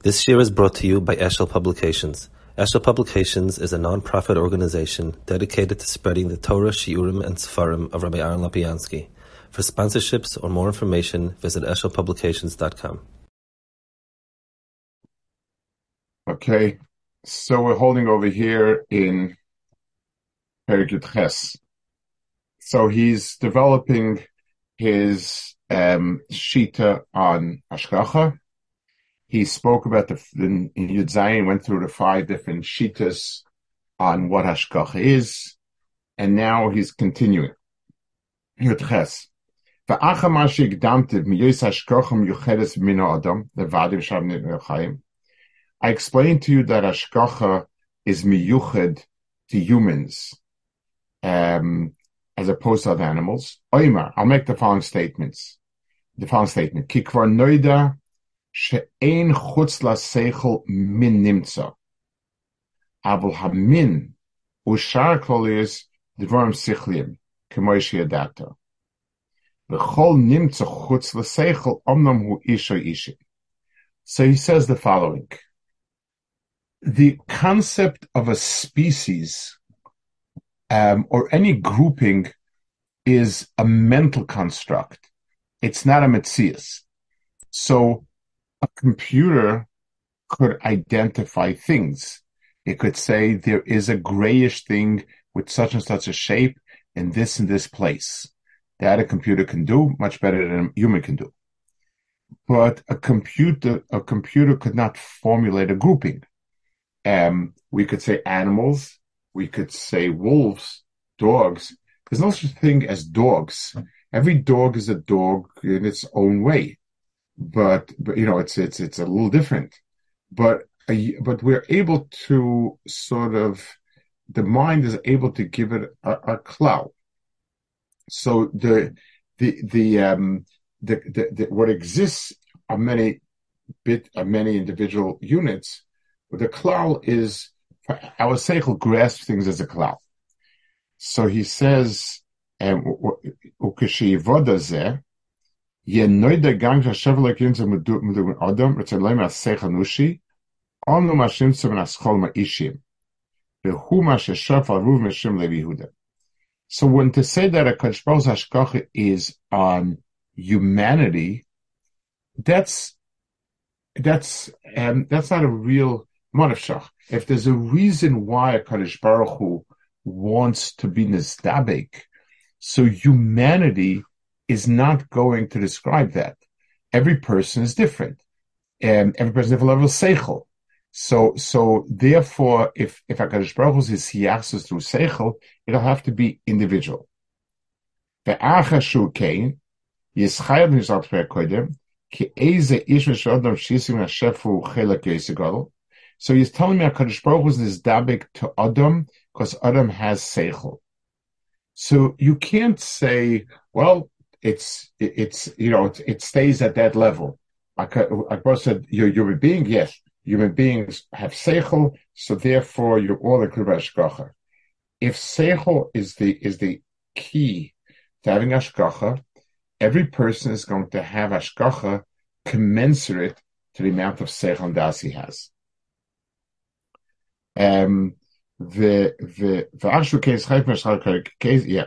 This year is brought to you by Eshel Publications. Eshel Publications is a non-profit organization dedicated to spreading the Torah, Shiurim, and Sefarim of Rabbi Aaron Lapiansky. For sponsorships or more information, visit eshelpublications.com. Okay, so we're holding over here in Perikut Ches. So he's developing his um, shita on Ashkacha, he spoke about the in, in Yud Zayin, went through the five different shitas on what hashkacha is, and now he's continuing. Yud Ches. ואחר מה שהקדמתי מיועס השכחה מיוחדת מן האדם, לבד שם לחיים, I explained to you that hashkacha is miyuched to humans, um, as opposed to other animals. Oimar, I'll make the following statements. The following statement. Ki kvar noida she'ein chutz laseichel min nimtza. Avul hamin ushar klolius dvarim sichlim k'moy sheyadata. V'chol nimtza chutz laseichel omnam hu isha ishin. So he says the following. The concept of a species um, or any grouping is a mental construct. It's not a metzias. So a computer could identify things. It could say there is a grayish thing with such and such a shape in this and this place. That a computer can do much better than a human can do. But a computer, a computer could not formulate a grouping. Um, we could say animals. We could say wolves, dogs. There's no such thing as dogs. Every dog is a dog in its own way but but you know it's it's it's a little different. But but we're able to sort of the mind is able to give it a, a cloud so the the the um the, the, the what exists are many bit are many individual units but the cloud is our seichel grasps things as a cloud so he says and um, So when to say that a Kachbos Hashkacha is on humanity, that's that's um, that's not a real monafshach. If there's a reason why a Kaddish Baruch Hu wants to be nizdabek, so humanity is not going to describe that. Every person is different. And every person has a level of seichel. So, so therefore, if, if HaKadosh Baruch Hu is hiyasus through seichel, it'll have to be individual. The shu kein, yischayav nizal koidem, ki eze ish v'shodom shisim hashefu chelak yisigadol. So he's telling me HaKadosh Baruch Hu is dabik to Adam, because Adam has seichel. So you can't say, well, it's it's you know it, it stays at that level. Like I said, you're human being. Yes, human beings have seichel, so therefore you're all included ashkacha. If seichel is the is the key to having ashkacha, every person is going to have ashkacha commensurate to the amount of seichel and das he has. Um, the the the actual case, yeah.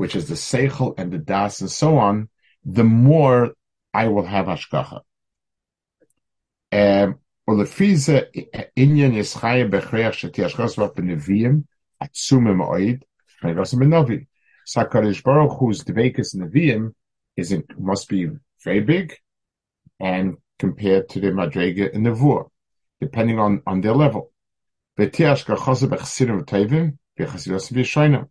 which is the seichel and the das and so on, the more I will have hashgacha. Um, the fize inyan sheti hashgacha svap b'neviim atzumim oid chayvasa b'novi. Sakarish Baruch whose dvekas neviim is in, must be very big and compared to the madrega the vur, depending on, on their level. V'shayim.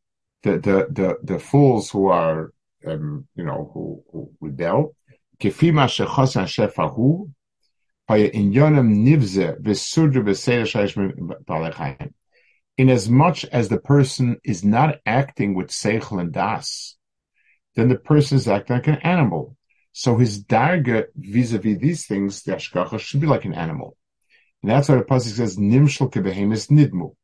the the the, the fools who are um, you know who, who rebel. Kefima shechosa shefahu Inasmuch as the person is not acting with seichel and das, then the person is acting like an animal. So his darga vis-a-vis these things, the ashkacha, should be like an animal. And that's why the pasuk says, nimshel kebehemis nidmu.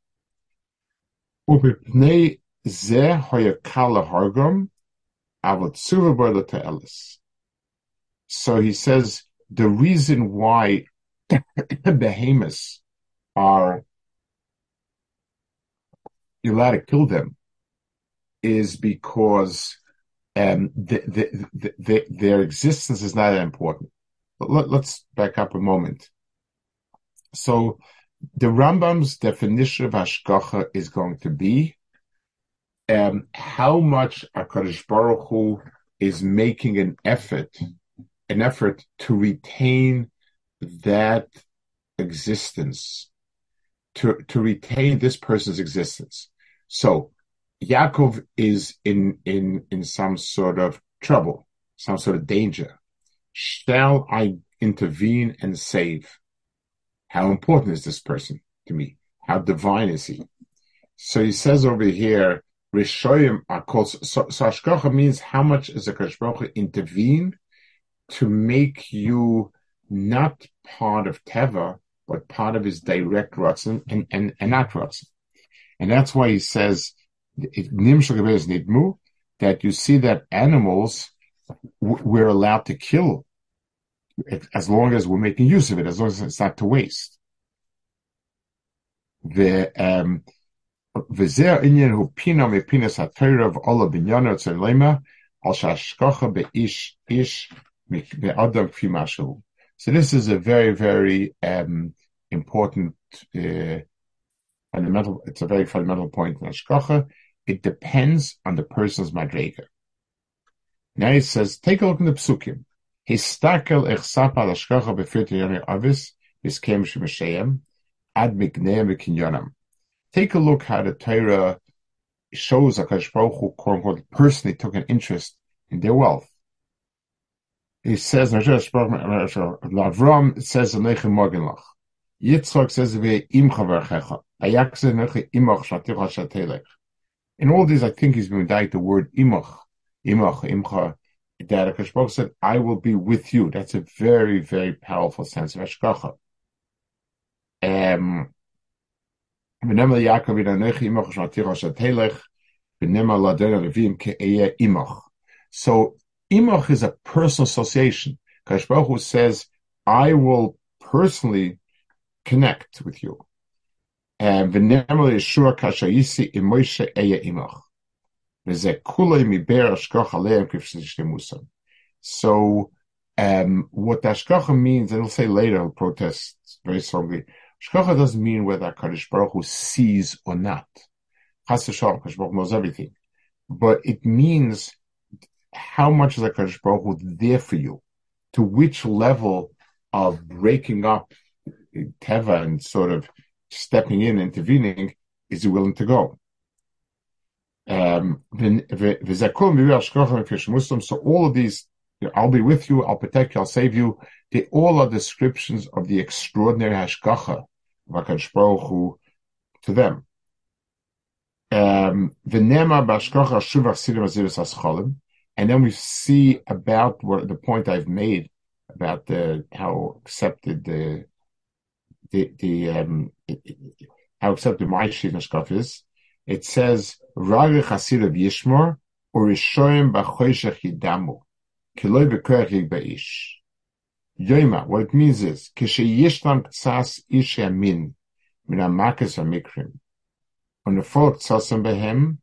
Avot. So he says, the reason why behemoths are you're allowed to kill them is because um, the, the, the, their existence is not that important. Let, us back up a moment. So the Rambam's definition of hashgacha is going to be um, how much Hakadosh Baruch Hu is making an effort, an effort to retain that existence, to, to retain this person's existence. So Yaakov is in, in, in some sort of trouble, some sort of danger. Shall I intervene and save? How important is this person to me? How divine is he? So he says over here, Rishoyim are called, so, so Ashkocha means how much is a Baruch intervene to make you not part of Teva, but part of his direct Ratzin and, and, and not Ratzin. And that's why he says, nidmu, that you see that animals we're allowed to kill as long as we're making use of it, as long as it's not to waste. The um So this is a very, very um, important uh, fundamental, it's a very fundamental point in Ashkacha. It depends on the person's madrega. Now he says, take a look in the psukim. Histakel echsap al Ashkacha befirti yoni avis, hiskem shemeshayim, ad mikneim v'kinyonam. Take a look how the Torah shows Akash Baruch Hu, quote unquote, personally took an interest in their wealth. He says, Lavram, it says, Yitzchak says, in all these, I think he's been dying the word imach, imach, imcha. That Akash said, "I will be with you." That's a very, very powerful sense of hashgacha. Um, so imoch is a personal association. Kashbahu says, I will personally connect with you. So um, what the means, and he'll say later, he'll protest very strongly. Ashkacha doesn't mean whether Kaddish Baruch Hu sees or not. Chas Kaddish Baruch knows everything. But it means how much is Kaddish Baruch Hu there for you? To which level of breaking up Teva and sort of stepping in, intervening, is he willing to go? Um, so all of these, you know, I'll be with you, I'll protect you, I'll save you. They all are descriptions of the extraordinary hashgacha of HaKadosh Baruch Hu to them. Um, and then we see about what the point I've made about the, how accepted the the the um, how accepted my Shivna is, it says Ragi Chasid of Yishmor or Rishoyim B'Choshech Yidamu Kiloi B'Koyach B'ish. Yoima, what it means is Kishe Yishlam Tzas Ish Yamin Min HaMakas HaMikrim. Unefol Tzasam Behem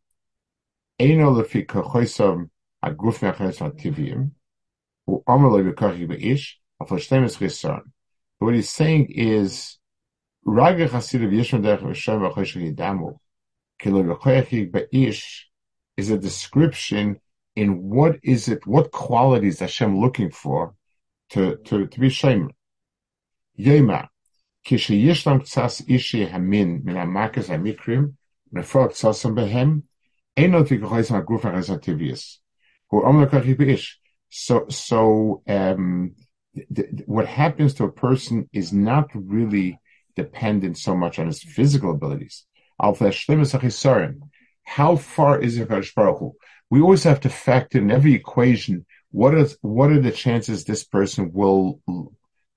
Eino Lefi Kochoisom Aguf Mechnes HaTivim U Omer Loi B'Koyach B'ish Afo Shtem Es Chisaron what he's saying is, Raga Chasidav Yishma Derech V'Shem V'Choshech Yidamu, Kilo V'Choyach Be'ish, is a description in what is it, what qualities Hashem looking for to, to, to be Shemer. Yema, כשישלם קצת אישי המין מן המקס המקרים, רפואה קצת בהם, אין עוד תיקחויס מהגוף הרזנטיביוס. הוא אומר כך באיש. So, so, um, what happens to a person is not really dependent so much on his physical abilities. How far is it Baruch We always have to factor in every equation. what is what are the chances this person will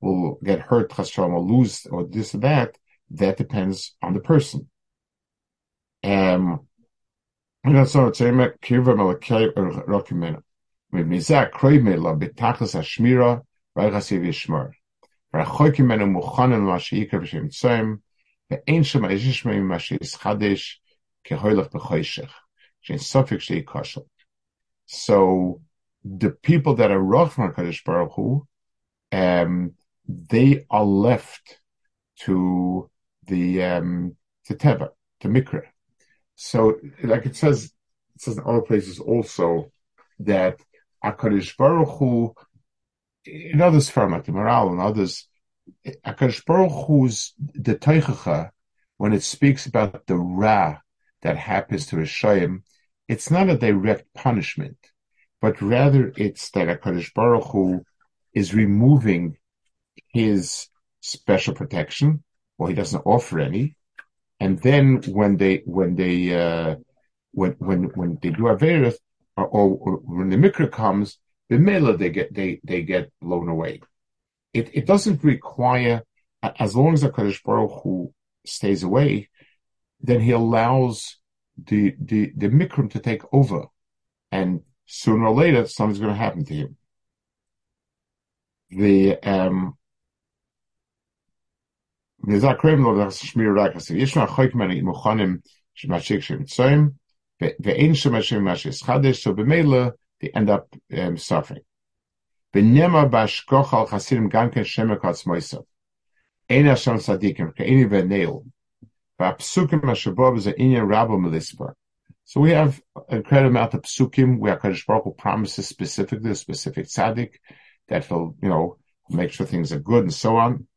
will get hurt, trauma, lose or this or that? That depends on the person. Um, So, the people that are rough from HaKadosh Baruch Hu, um, they are left to the, um, to Teva, to Mikra. So, like it says, it says in other places also that HaKadosh Baruch Hu in others format, the morale and others, Akash Baruch Hu's the Teichacha, when it speaks about the Ra that happens to Rishayim, it's not a direct punishment, but rather it's that Akash Baruch Hu is removing his special protection, or he doesn't offer any, and then when they when they uh, when when when they do Averis, or, or, or when the Mikra comes, the Mela they get they they get blown away. It it doesn't require as long as the Kaddish Baruch Hu stays away, then he allows the the the mikram to take over, and sooner or later something's going to happen to him. The um. So b'meila they end up um, suffering. V'nema b'ashkoch al chasidim gam ken shemer katz moisav. Ein Hashem tzadikim, ke'ini v'neil. V'apsukim ha-shabov is inyan rabo melispa. So we have an incredible amount of psukim where Kaddish Baruch Hu promises specifically a specific tzaddik that will, you know, make sure things are good and so on.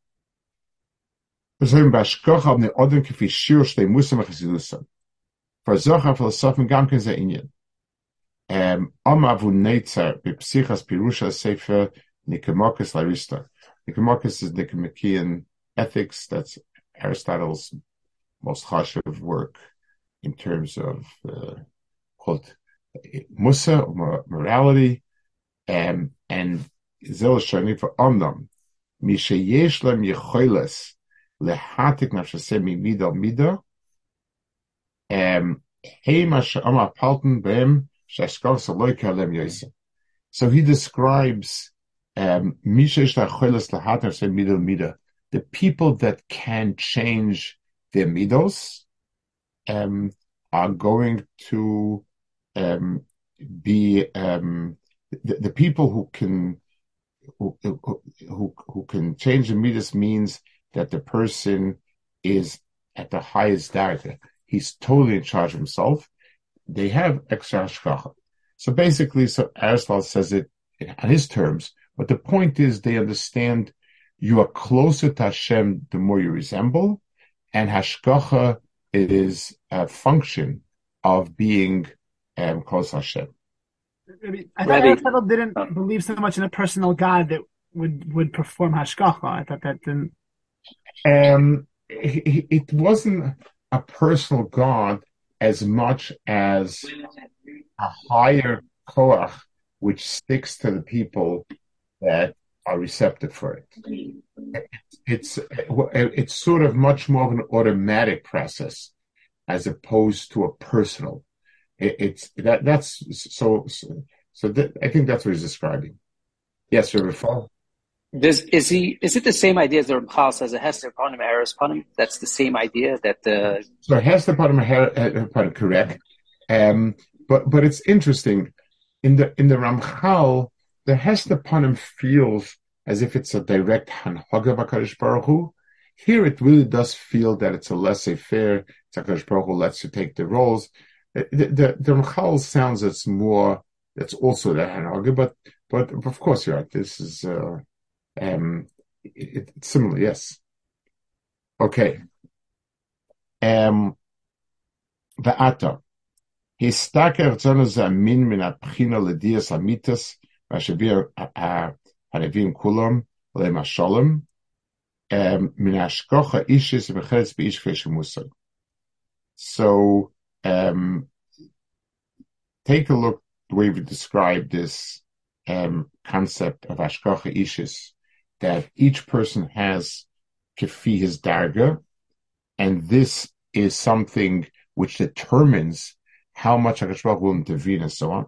For Zohar philosophen gam ken ze inyan. Um, Om Avu Neitzer, Bipsichas Pirusha Sefer Nicomacheus Larista. Nicomacheus is Nicomachean ethics. That's Aristotle's most chashiv work in terms of uh, called Musa or morality, um, and Zel Shani for Omnam. Misha Yeshlem Yechoiles Lehatik Nafshasem Mida Mida. Um, so he describes um, the people that can change their midos are going to um, be um, the, people who can who, who, who can change the midas means that the person is at the highest data. He's totally in charge of himself they have extra hashgacha. So basically, so Aristotle says it on his terms, but the point is they understand you are closer to Hashem the more you resemble, and hashgacha is a function of being um, close to Hashem. I, mean, I thought Aristotle didn't believe so much in a personal God that would would perform hashgacha. I thought that didn't. Um, it, it wasn't a personal God as much as a higher koach which sticks to the people that are receptive for it. It's, it's sort of much more of an automatic process as opposed to a personal. it's that that's so so that, I think that's what he's describing. Yes, Rabbi Fall. Does is he? Is it the same idea as the Ramchal says? It has to upon him, errors upon him. That's the same idea that the. So it has to upon him, upon correct. Um, but but it's interesting in the in the Ramchal, the Hester Panim feels as if it's a direct hanhaga Hakadosh Baruch Hu. Here, it really does feel that it's a laissez-faire. it's Hakadosh Baruch Hu lets you take the roles. The the, the sounds it's more. It's also the hanhaga, but but of course you're right. This is uh, um, it, it's similar. Yes. Okay. Um, Va'ata. Histaker tzonu zamin min abchina ledias amitas v'ashavir harevim kulam lemasholem min hashkocha ishis v'cheres b'ish kfesh So, um, take a look the way we describe this um, concept of ashkocha ishis, that each person has kefi his darga, and this is something which determines how much HaKadosh will intervene and so on.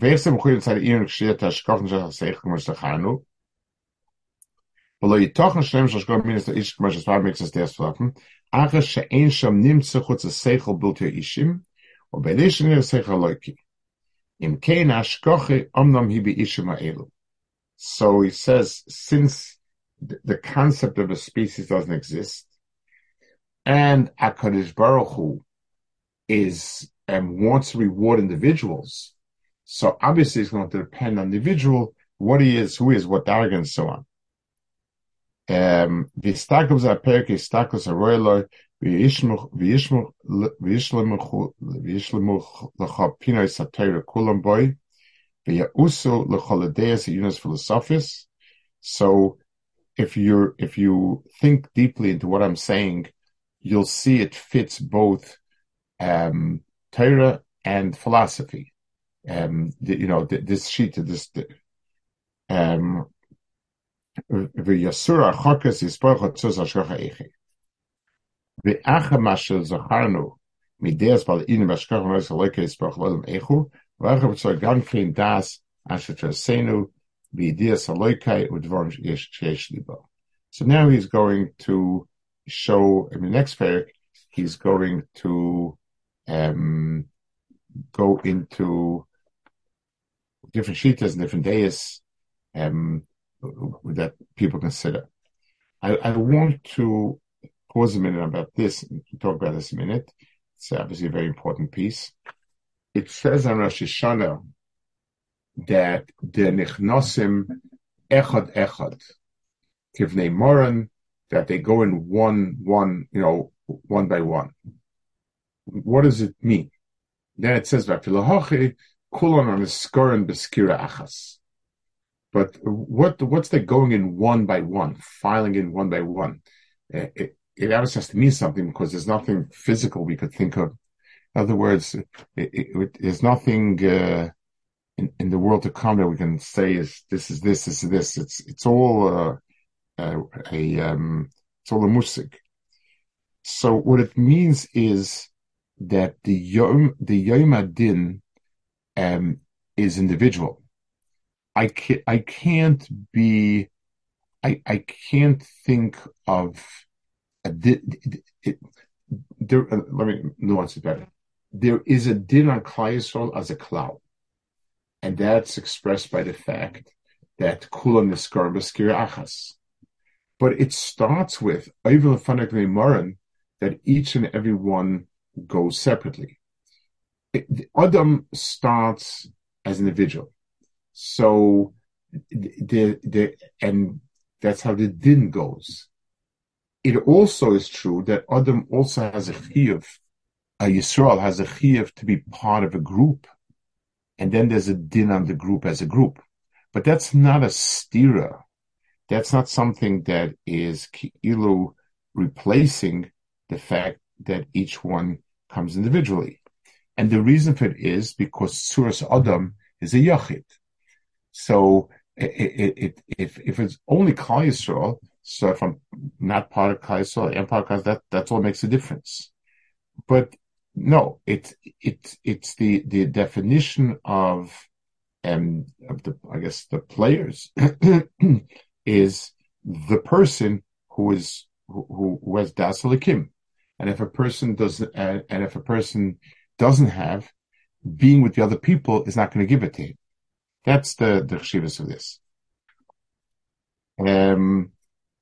ואיך מחויב לצד עיר כשירת השקופן של הסייך כמו שתחנו, ולא יתוכן שלם של השקופן מינס לאיש כמו שספר מיקסס דס פלאפן, אחר שאין שם נמצא חוץ השכל בלתי אישים, ובלישן יהיה השכל אלויקי. אם כן, השכוחה אמנם היא באישים האלו. So he says, since the concept of a species doesn't exist, and Akadosh Baruch Hu is and wants to reward individuals. So obviously it's going to depend on the individual, what he is, who he is, what arrogance, and so on. Um, v'yishlemuch pinoi satayra kulam v'ya'usu philosophis. So if you if you think deeply into what I'm saying, you'll see it fits both um, Torah and philosophy. Um, the, you know, the, this sheet, this, the, um, v'yasura chokas yisparach atzuz ashkacha eichi. V'acha masher zacharnu mideas bal inu ashkacha meres aloike yisparach lodem eichu v'acha b'tzor kein das asher tersenu v'ideas aloike udvorim shesh libo. So now he's going to show in the next parak, he's going to um, go into different shitas and different days um, that people consider. I, I, want to pause a minute about this and talk about this a minute. It's obviously a very important piece. It says on Rosh Hashanah that the nichnosim echad echad, kivnei moran, that they go in one, one, you know, one by one. What does it mean? Then it says, kulon on a and beskira achas. But what, what's the going in one by one, filing in one by one? It, it, obviously has to mean something because there's nothing physical we could think of. In other words, it, it, there's nothing, uh, in, in the world to come that we can say is this is this, this is this. It's, it's all, uh, uh, a um, it's all a musik. So what it means is that the yom the yom adin um, is individual. I can't I can't be I I can't think of a it, it, there. Uh, let me nuance it better. There is a din on Klai as a cloud, and that's expressed by the fact that kulam niskar b'skir achas but it starts with that each and every one goes separately. It, Adam starts as an individual. So the, the, and that's how the din goes. It also is true that Adam also has a chiyuv, a Yisrael has a chiyuv to be part of a group. And then there's a din on the group as a group. But that's not a stira that's not something that is ki'ilu replacing the fact that each one comes individually. And the reason for it is because Suras Adam is a yachid. So it, it, it, if if it's only Klal Yisrael, so if I'm not part of Klal Yisrael, I am part of that that's what makes a difference. But no, it it it's the the definition of um of the I guess the players is the person who is who, who has das and if a person doesn't uh, and if a person doesn't have being with the other people is not going to give it to him. That's the the chivas of this. Um,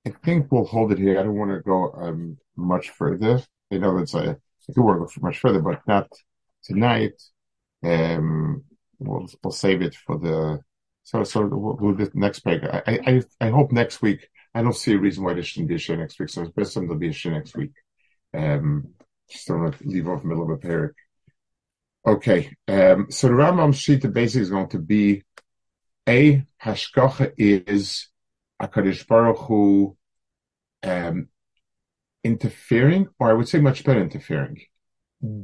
I think we'll hold it here. I don't want to go um, much further. I know that's I do want to go much further, but not tonight. Um, we'll we'll save it for the so so we'll, do the next page. I, I I hope next week. I don't see a reason why there shouldn't be a show next week. So it's best there'll be a show next week. Um, just don't want to leave off middle of a parak. Okay, um, so the Rambam Shita basically is going to be a hashkacha is a Kaddish Baruch Hu um, interfering, or I would say much better interfering,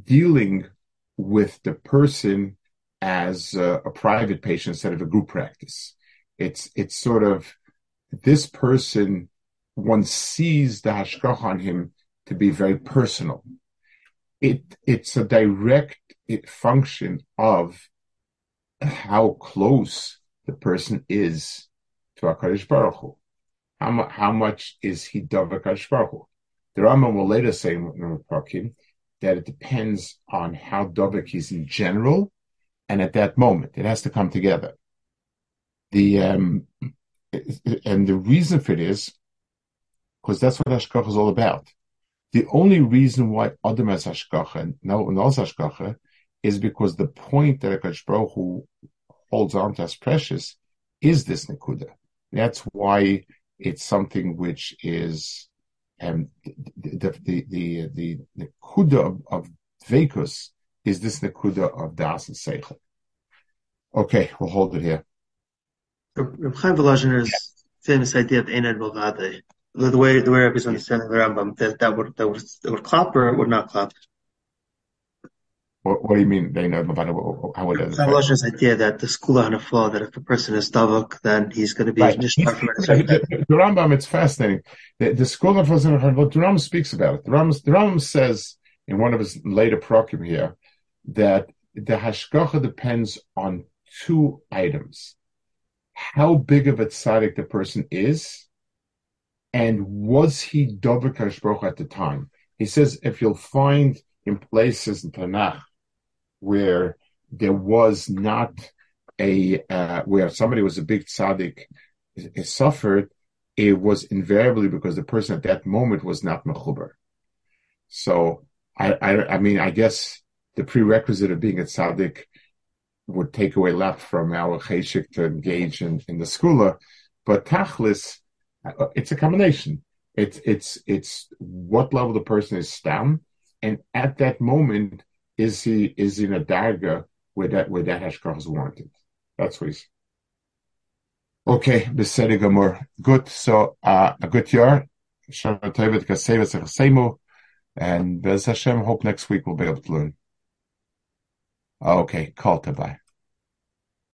dealing with the person as a, a private patient instead of a group practice. It's it's sort of this person one sees the hashkacha on him to be very personal. It it's a direct function of how close the person is to Hakadosh Baruch Hu. How, how much is he Dovak Baruch Hu? The Rambam will later say in Prakim that it depends on how Dovak he's in general and at that moment. It has to come together. The um, and the reason for this, because that's what Hashkacha is all about. The only reason why Adam has Hashkacha, no one else Hashkacha, is because the point that Hakadosh Baruch holds on to as precious is this Nakuda. That's why it's something which is um, the the the the, Nakuda of, of Dvekus is this Nakuda of Das and Seichel. Okay, we'll hold it here. Reb Chaim Volozhiner's famous idea of Ein Od Milvado, the way the way was understanding the Rambam, that that would that would that would clap or it would not clap. What, what do you mean they know about how would it? Volozhiner's idea that the school on a flaw that if a person is davuk, then he's going to be right. the, the Rambam. It's fascinating. The, the school of the Rambam speaks about it. The Rambam, the Rambam says in one of his later prokim here that the hashgacha depends on two items: how big of a tzaddik the person is, and was he davuk hashgacha at the time. He says if you'll find in places in Tanakh where there was not a uh, where somebody was a big tzaddik suffered, it was invariably because the person at that moment was not mechuber. So I, I, I mean I guess the prerequisite of being a tzaddik would take away left from our cheshik to engage in, in the skula, but tachlis, it's a combination. It's it's it's what level the person is down, and at that moment is he is in a dagger where that where that hashkach is warranted. That's what he's. Okay, beseder gamor. Good. So uh, a good year. And Bez Hashem, hope next week we'll be able to learn. Okay, call to bye.